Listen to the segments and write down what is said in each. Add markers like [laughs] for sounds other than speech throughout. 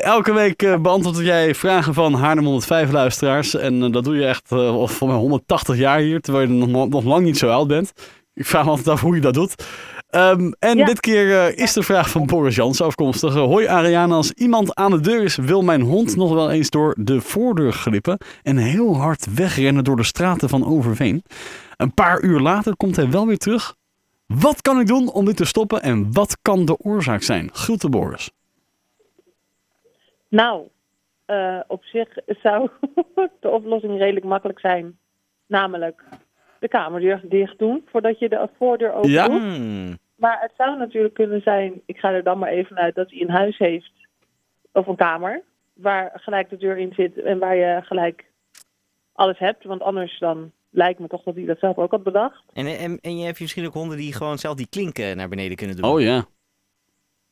Elke week uh, beantwoord jij vragen van Haarlem 105 luisteraars. En uh, dat doe je echt uh, voor mij 180 jaar hier, terwijl je nog, nog lang niet zo oud bent. Ik vraag me altijd af hoe je dat doet. Um, en ja. dit keer is de vraag van Boris Jans afkomstig. Hoi Ariane, als iemand aan de deur is, wil mijn hond nog wel eens door de voordeur glippen en heel hard wegrennen door de straten van Overveen. Een paar uur later komt hij wel weer terug. Wat kan ik doen om dit te stoppen en wat kan de oorzaak zijn? Groeten Boris. Nou, uh, op zich zou [laughs] de oplossing redelijk makkelijk zijn. Namelijk de kamerdeur dicht doen voordat je de voordeur open ja. doet. Maar het zou natuurlijk kunnen zijn, ik ga er dan maar even uit dat hij een huis heeft of een kamer waar gelijk de deur in zit en waar je gelijk alles hebt. Want anders dan lijkt me toch dat hij dat zelf ook had bedacht. En, en, en je hebt misschien ook honden die gewoon zelf die klinken naar beneden kunnen doen. Oh ja.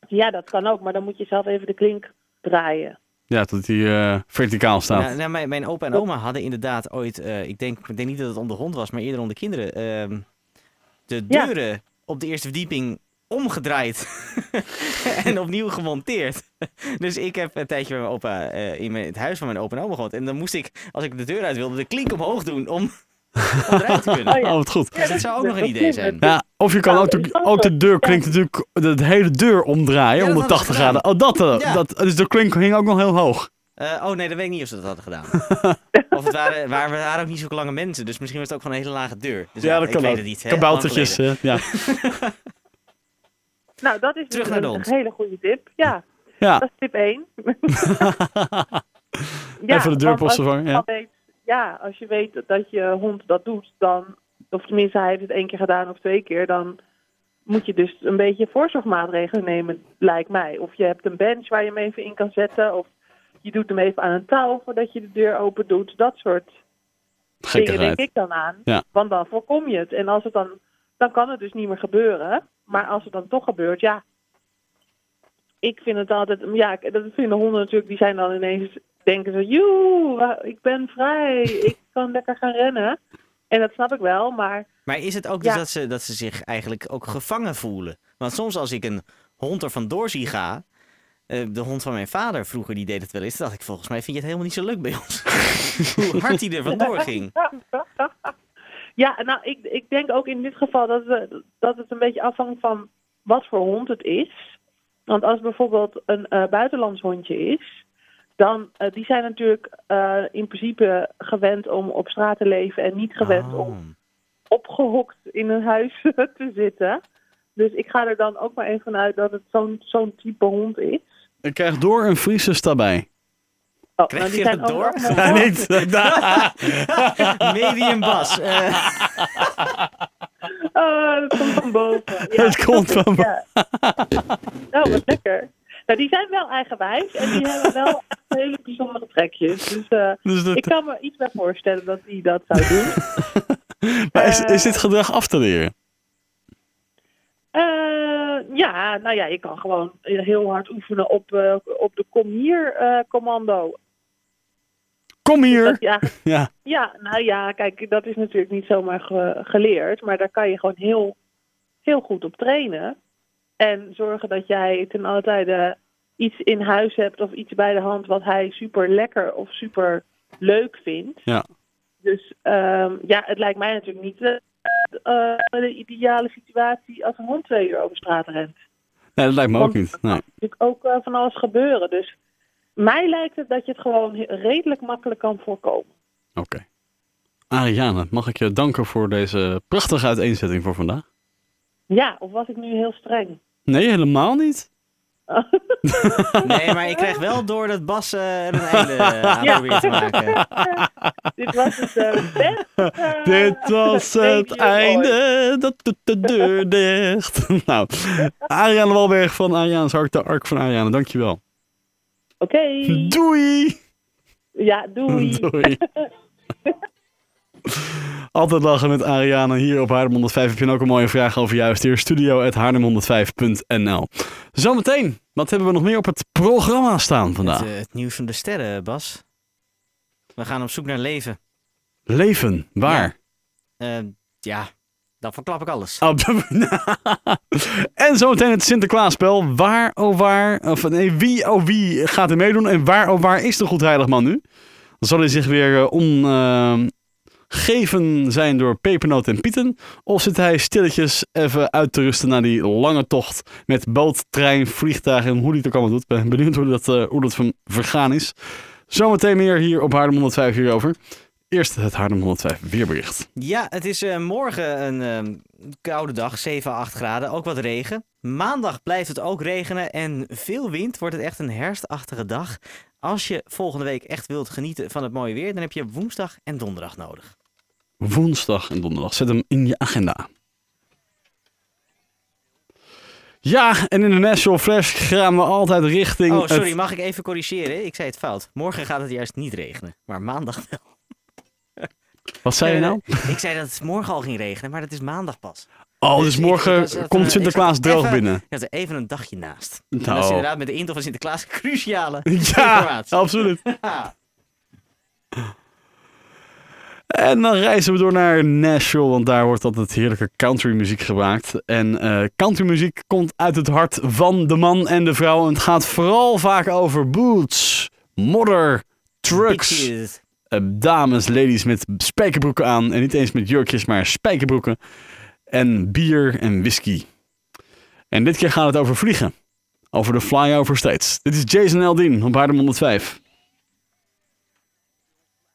Ja, dat kan ook, maar dan moet je zelf even de klink draaien. Ja, dat hij uh, verticaal staat. Nou, nou, mijn, mijn opa en oma hadden inderdaad ooit, uh, ik, denk, ik denk niet dat het om de hond was, maar eerder om de kinderen, uh, de deuren ja. op de eerste verdieping omgedraaid [laughs] en opnieuw gemonteerd. dus ik heb een tijdje met mijn opa uh, in mijn, het huis van mijn opa en oma gewoond. En dan moest ik, als ik de deur uit wilde, de klink omhoog doen om, om eruit te [laughs] kunnen. Oh, ja. wat goed. Ja, dat zou ook nog een idee zijn. Ja, of je kan ook de, ook de deur klinkt natuurlijk de hele deur omdraaien, ja, 180 graden. Oh, dat, ja. dat, dus de klink hing ook nog heel hoog. Uh, oh nee, dat weet ik niet of ze dat hadden gedaan. [laughs] of het waren, waren, waren ook niet zo lange mensen, dus misschien was het ook gewoon een hele lage deur. Dus ja, dat ik kan weet ook. het niet. Kaboutertjes, uh, ja. [laughs] nou, dat is Terug naar de een hele goede tip. Ja, ja. dat is tip 1. ja, Even de deurpost vervangen, ja. Ja, als je weet dat je hond dat doet, dan, of tenminste hij heeft het één keer gedaan of twee keer, dan moet je dus een beetje voorzorgmaatregelen nemen, lijkt mij. Of je hebt een bench waar je hem even in kan zetten, of je doet hem even aan een touw voordat je de deur open doet. Dat soort dingen denk ik dan aan. Ja. Want dan voorkom je het. En als het dan, dan kan het dus niet meer gebeuren. Maar als het dan toch gebeurt, ja. Ik vind het altijd, ja, dat vinden honden natuurlijk, die zijn dan ineens, denken ze, joe, ik ben vrij, ik [laughs] kan lekker gaan rennen. En dat snap ik wel, maar... Maar is het ook dus dat, ze, dat ze zich eigenlijk ook gevangen voelen? Want soms als ik een hond er vandoor zie gaan... Uh, de hond van mijn vader vroeger, die deed het wel eens. dacht ik, volgens mij vind je het helemaal niet zo leuk bij ons. [laughs] Hoe hard hij er vandoor ging. Ja, nou, ik, ik denk ook in dit geval dat, we, dat het een beetje afhangt van wat voor hond het is. Want als bijvoorbeeld een uh, buitenlands hondje is... dan uh, die zijn natuurlijk uh, in principe gewend om op straat te leven en niet gewend Oh. om opgehokt in een huis [laughs] te zitten. Dus ik ga er dan ook maar even vanuit dat het zo'n zo'n type hond is. Ik krijg door een Friese daarbij. Oh, Krijg nou, je die dat zijn door? Ja, niet. [laughs] [laughs] Medium bas. Eh, Oh, dat komt van boven. Ja. Het komt van Ja. Oh, wat lekker. Nou, die zijn wel eigenwijs en die hebben wel echt [laughs] hele bijzondere trekjes. Dus uh, Dus dat, ik kan me iets bij voorstellen dat die dat zou doen. [laughs] maar is, is dit gedrag af te leren? Uh, ja, nou ja, je kan gewoon heel hard oefenen op, uh, op de kom hier uh, commando. Kom hier! Dat, ja, [laughs] Ja. ja, nou ja, kijk, dat is natuurlijk niet zomaar ge geleerd, maar daar kan je gewoon heel, heel goed op trainen. En zorgen dat jij ten alle tijde iets in huis hebt of iets bij de hand wat hij super lekker of super leuk vindt. Ja. Dus um, ja, het lijkt mij natuurlijk niet uh, uh, de ideale situatie als een hond twee uur over straat rent. Nee, dat lijkt me ook niet. Nee. Er kan natuurlijk ook uh, van alles gebeuren. Dus mij lijkt het dat je het gewoon redelijk makkelijk kan voorkomen. Oké. Okay. Ariane, mag ik je danken voor deze prachtige uiteenzetting voor vandaag? Ja, of was ik nu heel streng? Nee, helemaal niet. [laughs] nee, maar ik krijg wel door dat Bas uh, er een einde uh, aan ja. probeert te maken. [laughs] Dit was het uh, beste. Dit was het einde. Dat doet de deur dicht. [laughs] nou, Ariane Walberg van Ariane's Hart, de Ark van Ariane. Dankjewel. Oké. Okay. Doei. Ja, doei. doei. Altijd lachen met Ariane hier op Haarlem 105. Heb je ook een mooie vraag over juist hier? Studio haarlem105.nl Zometeen, wat hebben we nog meer op het programma staan vandaag? Het, uh, het, nieuws van de sterren, Bas. We gaan op zoek naar leven. Leven, waar? Ja, uh, ja. Dan verklap ik alles. Oh, [laughs] en zometeen het Sinterklaasspel. Waar oh waar, of nee, wie oh wie gaat er meedoen en waar oh waar is de goed heiligman nu? Zal hij zich weer uh, omgeven zijn door pepernoot en pieten? Of zit hij stilletjes even uit te rusten na die lange tocht met boot, trein, vliegtuig en hoe hij het ook allemaal doet? Ben benieuwd hoe dat, uh, hoe dat van vergaan is. Zometeen meer hier op Haarlem 105 hierover. Eerst het Haarlem 105 weerbericht. Ja, het is uh, morgen een uh, koude dag, 7, 8 graden, ook wat regen. Maandag blijft het ook regenen en veel wind, wordt het echt een herfstachtige dag. Als je volgende week echt wilt genieten van het mooie weer, dan heb je woensdag en donderdag nodig. Woensdag en donderdag, zet hem in je agenda. Ja, en in de National Flash gaan we altijd richting... Oh, sorry, mag ik even corrigeren? Ik zei het fout. Morgen gaat het juist niet regenen, maar maandag wel. [laughs] Wat zei je nou? Ik zei dat het morgen al ging regenen, maar dat is maandag pas. Oh, dus, dus morgen ik, komt Sinterklaas droog binnen. Ja, even een dagje naast. Nou. Dat is inderdaad met de intocht van Sinterklaas cruciale [laughs] ja, informatie. absoluut. [laughs] En dan reizen we door naar Nashville, want daar wordt altijd heerlijke countrymuziek gemaakt. En uh, countrymuziek komt uit het hart van de man en de vrouw. En het gaat vooral vaak over boots, modder, trucks. Uh, dames, ladies met spijkerbroeken aan. En niet eens met jurkjes, maar spijkerbroeken. En bier en whisky. En dit keer gaat het over vliegen. Over de flyover states. Dit is Jason Aldean op Haarlem 105.